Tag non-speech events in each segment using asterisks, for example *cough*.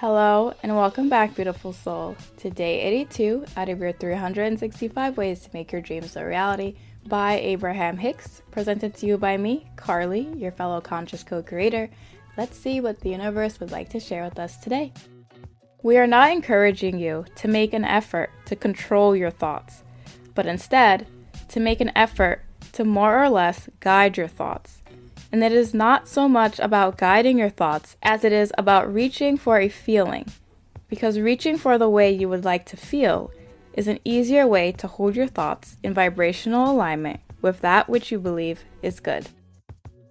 Hello and welcome back, beautiful soul, to day 82 out of your 365 ways to make your dreams a reality by Abraham Hicks, presented to you by me, Carly, your fellow conscious co creator. Let's see what the universe would like to share with us today. We are not encouraging you to make an effort to control your thoughts, but instead to make an effort to more or less guide your thoughts. And it is not so much about guiding your thoughts as it is about reaching for a feeling. Because reaching for the way you would like to feel is an easier way to hold your thoughts in vibrational alignment with that which you believe is good.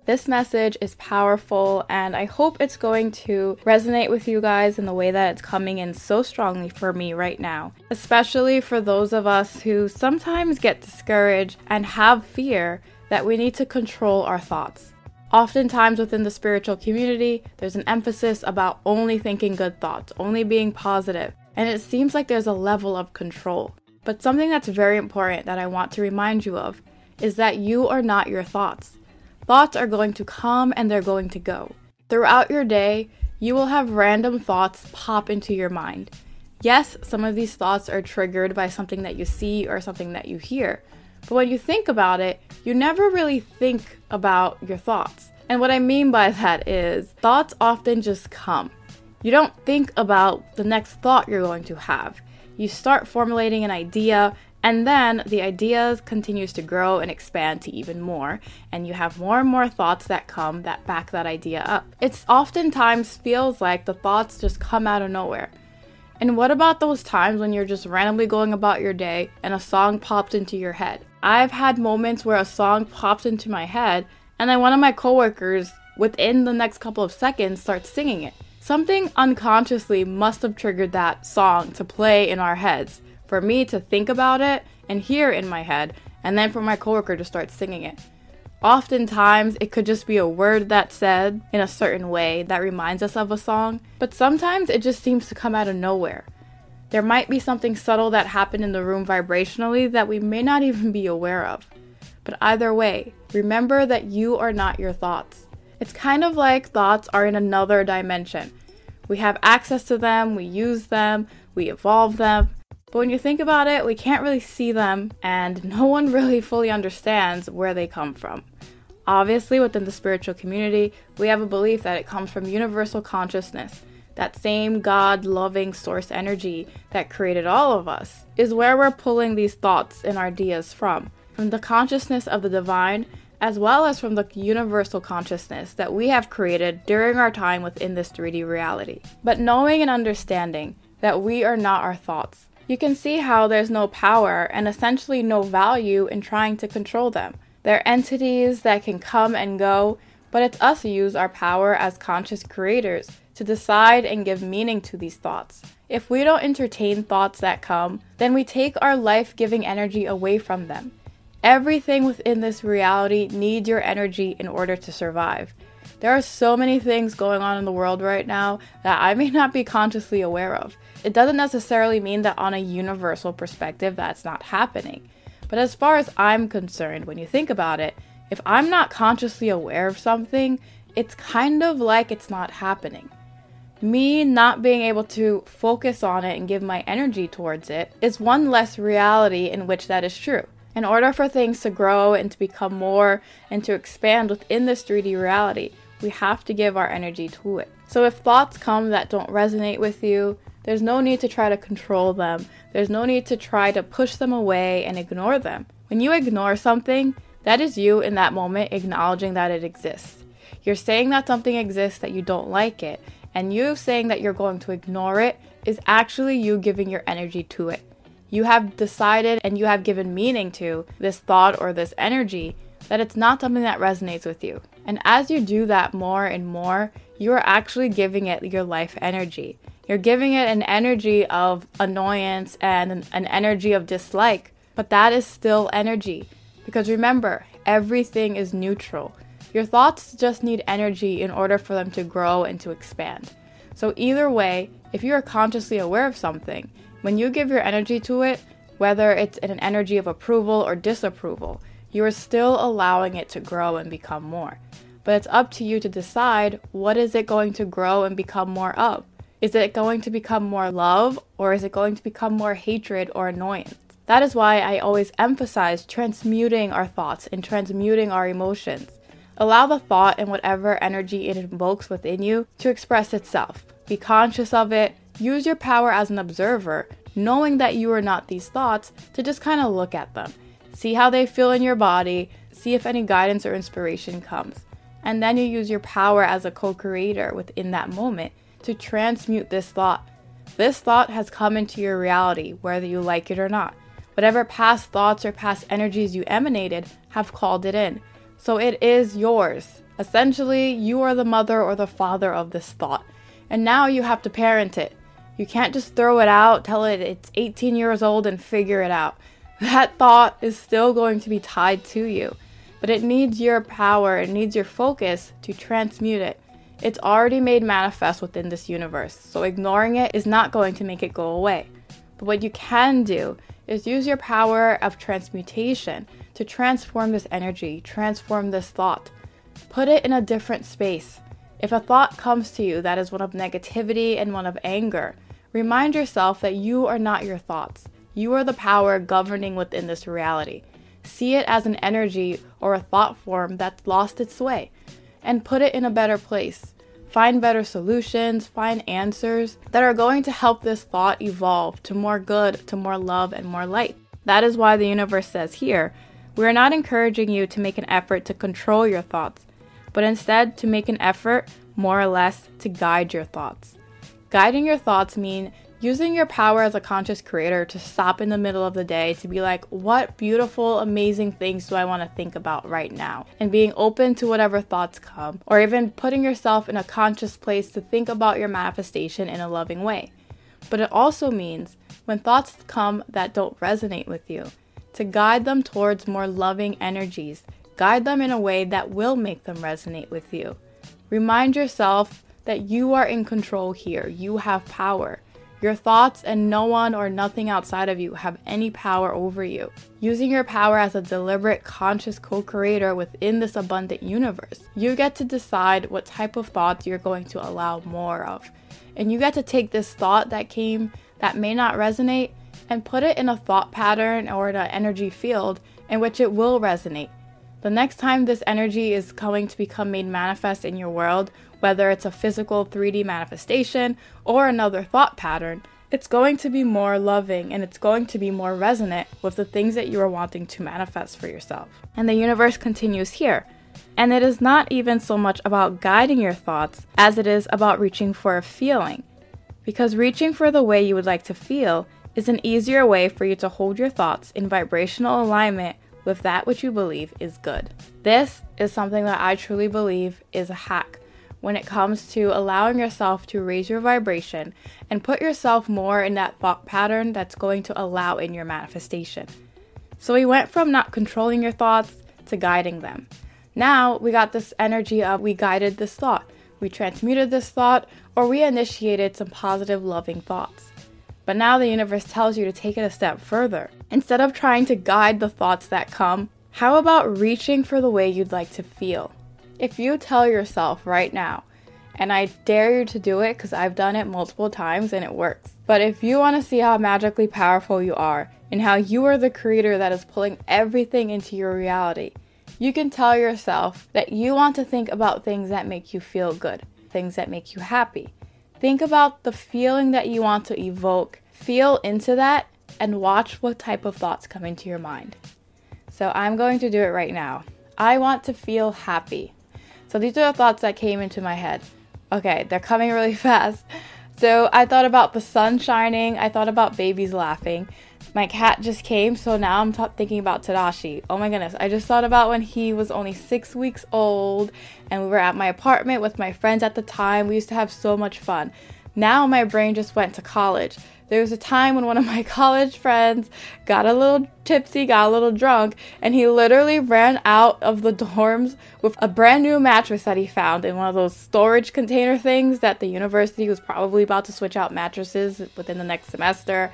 This message is powerful, and I hope it's going to resonate with you guys in the way that it's coming in so strongly for me right now, especially for those of us who sometimes get discouraged and have fear that we need to control our thoughts. Oftentimes within the spiritual community, there's an emphasis about only thinking good thoughts, only being positive, and it seems like there's a level of control. But something that's very important that I want to remind you of is that you are not your thoughts. Thoughts are going to come and they're going to go. Throughout your day, you will have random thoughts pop into your mind. Yes, some of these thoughts are triggered by something that you see or something that you hear, but when you think about it, you never really think about your thoughts. And what I mean by *laughs* that is thoughts often just come. You don't think about the next thought you're going to have. You start formulating an idea and then the idea continues to grow and expand to even more, and you have more and more thoughts that come that back that idea up. It's oftentimes feels like the thoughts just come out of nowhere. And what about those times when you're just randomly going about your day and a song pops into your head? I've had moments where a song pops into my head and then one of my coworkers within the next couple of seconds starts singing it. Something unconsciously must have triggered that song to play in our heads for me to think about it and hear in my head and then for my coworker to start singing it. Oftentimes, it could just be a word that's said in a certain way that reminds us of a song, but sometimes it just seems to come out of nowhere. There might be something subtle that happened in the room vibrationally that we may not even be aware of. But either way, remember that you are not your thoughts. It's kind of like thoughts are in another dimension. We have access to them, we use them, we evolve them. But when you think about it, we can't really see them, and *laughs* no one really fully understands where they come from. Obviously, within the spiritual community, we have a belief that it comes from universal consciousness, that same God loving source energy that created all of us, is where we're pulling these thoughts and ideas from. From the consciousness of the divine, as well as from the universal consciousness that we have created during our time within this 3D reality. But knowing and understanding that we are not our thoughts, you can see how there's no power and essentially no value in trying to control them. They're entities that can come and go, but it's us who use our power as conscious creators to decide and give meaning to these thoughts. If we don't entertain thoughts that come, then we take our life giving energy away from them. Everything within this reality needs your energy in order to survive. There are so many things going on in the world right now that I may not be consciously aware of. It doesn't necessarily mean that on a universal perspective that's not happening. But as far as I'm concerned, when you think about it, if I'm not consciously aware of something, it's kind of like it's not happening me not being able to focus on it and give my energy towards it is one less reality in which that is true. In order for things to grow and to become more and to expand within this 3D reality, we have to give our energy to it. So if thoughts come that don't resonate with you, there's no need to try to control them. There's no need to try to push them away and ignore them. When you ignore something, that is you in that moment acknowledging that it exists. You're saying that something exists that you don't like it, and you saying that you're going to ignore it is actually you giving your energy to it. You have decided and you have given meaning to this thought or this energy that it's not something that resonates with you. And as you do that more and more, you are actually giving it your life energy. You're giving it an energy of annoyance and an, energy of dislike, but that is still energy. Because remember, everything is neutral. Your thoughts just need energy in order for them to grow and to expand. So, either way, if you are consciously aware of something, when you give your energy to it, whether it's in an energy of approval or disapproval, you are still allowing it to grow and become more. But it's up to you to decide what is it going to grow and become more of. Is it going to become more love or is it going to become more hatred or annoyance? That is why I always emphasize transmuting our thoughts and transmuting our emotions. Allow the thought and whatever energy it invokes within you to express itself. Be conscious of it. Use your power as an observer, knowing that you are not these thoughts, to just kind of look at them. See how they feel in your body, see if any guidance or inspiration comes. And then you use your power as a co creator within that moment to transmute this thought. This thought has come into your reality, whether you like it or not. Whatever past thoughts or past energies you emanated have called it in. So it is yours. Essentially, you are the mother or the father of this thought. And now you have to parent it. You can't just throw it out, tell it it's 18 years old, and figure it out. That thought is still going to be tied to you, but it needs your power, it needs your focus to transmute it. It's already made manifest within this universe, so ignoring it is not going to make it go away. But what you can do is use your power of transmutation to transform this energy, transform this thought. Put it in a different space. If a thought comes to you that is one of negativity and one of anger, remind yourself that you are not your thoughts. You are the power governing within this reality. See it as an energy or a thought form that's lost its way and put it in a better place find better solutions, find answers that are going to help this thought evolve to more good, to more love, and more light. That is why the universe says here we are not encouraging you to make an effort to control your thoughts, but instead to make an effort, more or less, to guide your thoughts. Guiding your thoughts mean Using your power as a conscious creator to stop in the middle of the day to be like, what beautiful, amazing things do I want to think about right now? And being open to whatever thoughts come, or even putting yourself in a conscious place to think about your manifestation in a loving way. But it also means when thoughts come that don't resonate with you, to guide them towards more loving energies, guide them in a way that will make them resonate with you. Remind yourself that you are in control here, you have power. Your thoughts and no one or nothing outside of you have any power over you. Using your power as a deliberate, conscious co creator within this abundant universe, you get to decide what type of thoughts you're going to allow more of. And you get to take this thought that came that may not resonate and put it in a thought pattern or in an energy field in which it will resonate. The next time this energy is going to become made manifest in your world whether it's a physical 3D manifestation or another thought pattern, it's going to be more loving and it's going to be more resonant with the things that you are wanting to manifest for yourself. And the universe continues here. And it is not even so much about guiding your thoughts as it is about reaching for a feeling. Because reaching for the way you would like to feel is an easier way for you to hold your thoughts in vibrational alignment with that which you believe is good. This is something that I truly believe is a hack when it comes to allowing yourself to raise your vibration and put yourself more in that thought pattern that's going to allow in your manifestation. So we went from not controlling your thoughts to guiding them. Now we got this energy of we guided this thought, we transmuted this thought, or we initiated some positive, loving thoughts. But now the universe tells you to take it a step further. Instead of trying to guide the thoughts that come, how about reaching for the way you'd like to feel? If you tell yourself right now, and I dare you to do it because I've done it multiple times and it works. But if you want to see how magically powerful you are and how you are the creator that is pulling everything into your reality, you can tell yourself that you want to think about things that make you feel good, things that make you happy. Think about the feeling that you want to evoke, feel into that, and watch what type of thoughts come into your mind. So I'm going to do it right now. I want to feel happy. So these are the thoughts that came into my head. Okay, they're coming really *laughs* fast. So I thought about the sun shining. I thought about babies laughing. My cat just came, so now I'm t- thinking about Tadashi. Oh my goodness, I just thought about when he was only six weeks old and we were at my apartment with my friends at the time. We used to have so much fun. Now my brain just went to college. There was a time when one of my *laughs* college friends got a little tipsy, got a little drunk, and he literally ran out of the dorms with a brand new mattress that he found in one of those storage container things that the university was probably about to switch out mattresses within the next semester.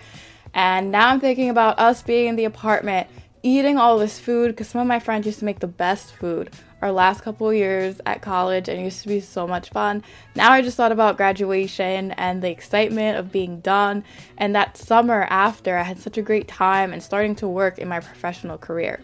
And now I'm thinking about us being in the apartment eating all this food because some of my friends used to make the best food our last couple years at college and it used to be so much fun. Now I just thought about graduation and the excitement of being done and that summer after I had such a great time and starting to work in my professional career.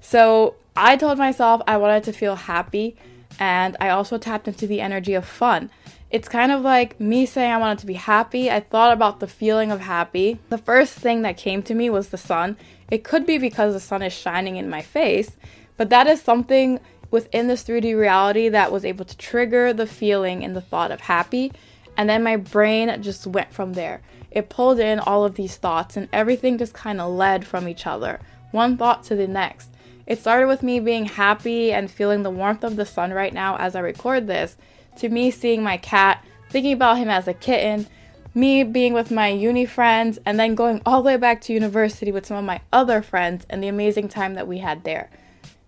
So I told myself I wanted to feel happy and I also tapped into the energy of fun. It's kind of like me saying I wanted to be happy. I thought about the feeling of happy. The first thing that came to me was the sun. It could be because the sun is shining in my face, but that is something within this 3D reality that was able to trigger the feeling and the thought of happy. And then my brain just went from there. It pulled in all of these thoughts, and everything just kind of led from each other, one thought to the next. It started with me being happy and feeling the warmth of the sun right now as I record this, to me seeing my cat, thinking about him as a kitten, me being with my uni friends, and then going all the way back to university with some of my other friends and the amazing time that we had there.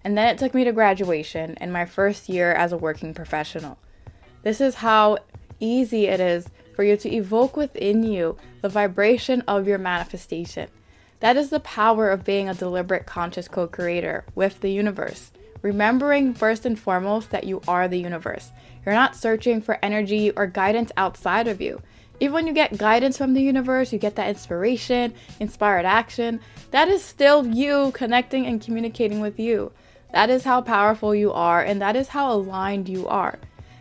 And then it took me to graduation and my first year as a working professional. This is how easy it is for you to evoke within you the vibration of your manifestation. That is the power of being a deliberate conscious co creator with the universe. Remembering first and foremost that you are the universe. You're not searching for energy or guidance outside of you. Even when you get guidance from the universe, you get that inspiration, inspired action, that is still you connecting and communicating with you. That is how powerful you are, and that is how aligned you are.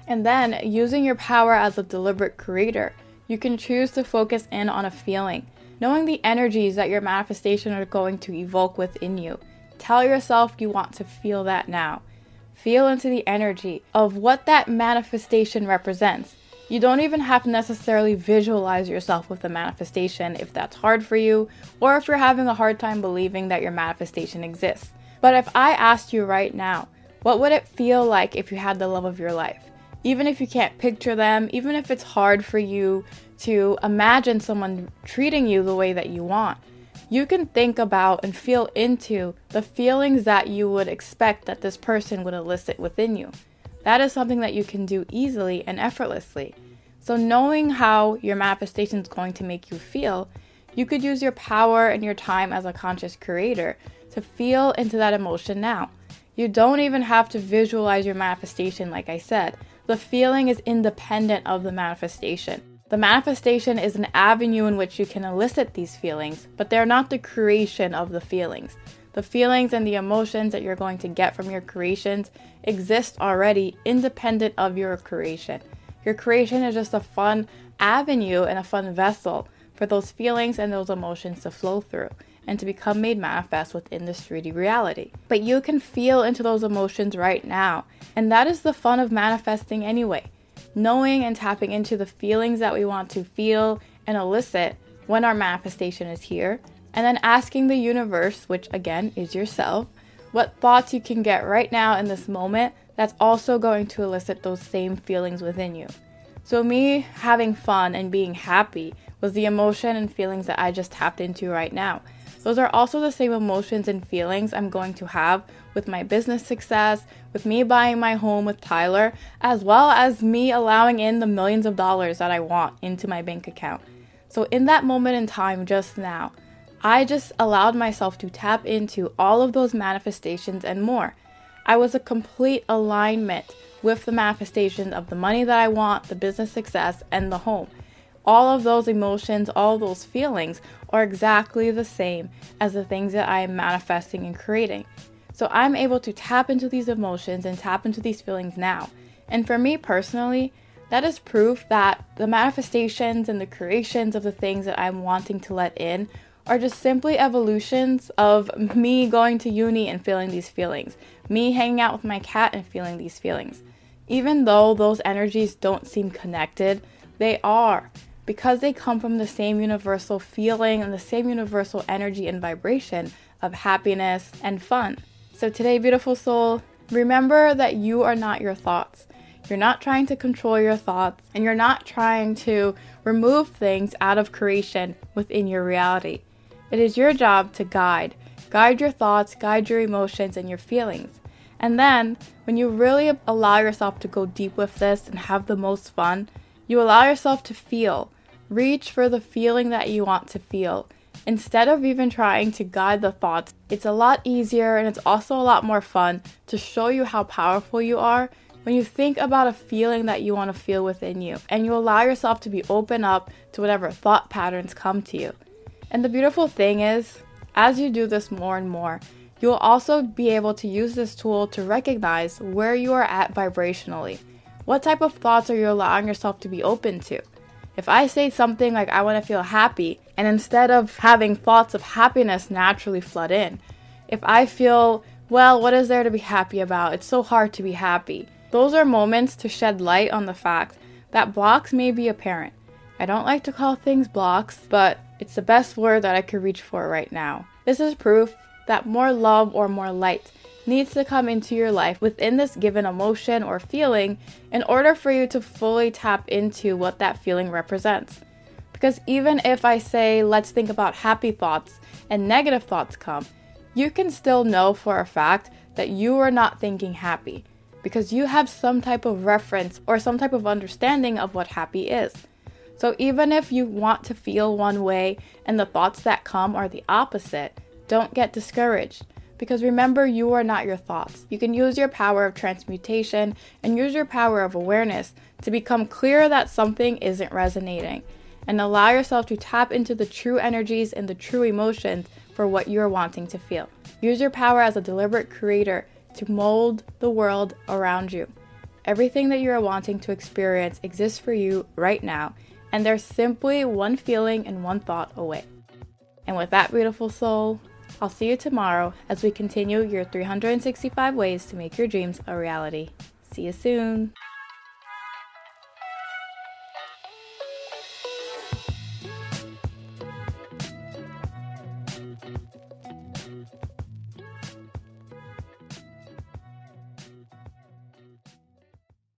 And then, using your power as a deliberate creator, you can choose to focus in on a feeling, knowing the energies that your manifestation are going to evoke within you. Tell yourself you want to feel that now. Feel into the energy of what that manifestation represents. You don't even have to necessarily visualize yourself with the manifestation if that's hard for you, or if you're having a hard time believing that your manifestation exists. But if I asked you right now, what would it feel like if you had the love of your life? Even if you can't picture them, even if it's hard for you to imagine someone treating you the way that you want, you can think about and feel into the feelings that you would expect that this person would elicit within you. That is something that you can do easily and effortlessly. So, knowing how your manifestation is going to make you feel, you could use your power and your time as a conscious creator to feel into that emotion now. You don't even have to visualize your manifestation, like I said. The feeling is independent of the manifestation. The manifestation is an avenue in which you can elicit these feelings, but they're not the creation of the feelings. The feelings and the emotions that you're going to get from your creations exist already independent of your creation. Your creation is just a fun avenue and a fun vessel for those feelings and those emotions to flow through and to become made manifest within this 3D reality. But you can feel into those emotions right now, and that is the fun of manifesting anyway. Knowing and tapping into the feelings that we want to feel and elicit when our manifestation is here, and then asking the universe, which again is yourself, what thoughts you can get right now in this moment that's also going to elicit those same feelings within you. So, me having fun and being happy was the emotion and feelings that I just tapped into right now. Those are also the same emotions and feelings I'm going to have with my business success, with me buying my home with Tyler, as well as me allowing in the millions of dollars that I want into my bank account. So, in that moment in time, just now, I just allowed myself to tap into all of those manifestations and more. I was a complete alignment with the manifestation of the money that I want, the business success, and the home all of those emotions, all those feelings are exactly the same as the things that I am manifesting and creating. So I'm able to tap into these emotions and tap into these feelings now. And for me personally, that is proof that the manifestations and the creations of the things that I'm wanting to let in are just simply evolutions of me going to uni and feeling these feelings, me hanging out with my cat and feeling these feelings. Even though those energies don't seem connected, they are because they come from the same universal feeling and the same universal energy and vibration of happiness and fun. So, today, beautiful soul, remember that you are not your thoughts. You're not trying to control your thoughts, and you're not trying to remove things out of creation within your reality. It is your job to guide. Guide your thoughts, guide your emotions, and your feelings. And then, when you really allow yourself to go deep with this and have the most fun, you allow yourself to feel Reach for the feeling that you want to feel. Instead of even trying to guide the thoughts, it's a lot easier and it's also a lot more fun to show you how powerful you are when you think about a feeling that you want to feel within you and you allow yourself to be open up to whatever thought patterns come to you. And the beautiful thing is, as you do this more and more, you'll also be able to use this tool to recognize where you are at vibrationally. What type of thoughts are you allowing yourself to be open to? If I say something like, I want to feel happy, and instead of having thoughts of happiness naturally flood in, if I feel, well, what is there to be happy about? It's so hard to be happy. Those are moments to shed light on the fact that blocks may be apparent. I don't like to call things blocks, but it's the best word that I could reach for right now. This is proof that more love or more light needs to come into your life within this given emotion or feeling in order for you to fully tap into what that feeling represents. Because even if I say, let's think about happy thoughts and negative thoughts come, you can still know for a fact that you are not thinking happy because you have some type of reference or some type of understanding of what happy is. So even if you want to feel one way and the thoughts that come are the opposite, don't get discouraged because remember, you are not your thoughts. You can use your power of transmutation and use your power of awareness to become clear that something isn't resonating and allow yourself to tap into the true energies and the true emotions for what you are wanting to feel. Use your power as a deliberate creator to mold the world around you. Everything that you are wanting to experience exists for you right now, and they're simply one feeling and one thought away. And with that, beautiful soul, I'll see you tomorrow as we continue your 365 ways to make your dreams a reality. See you soon.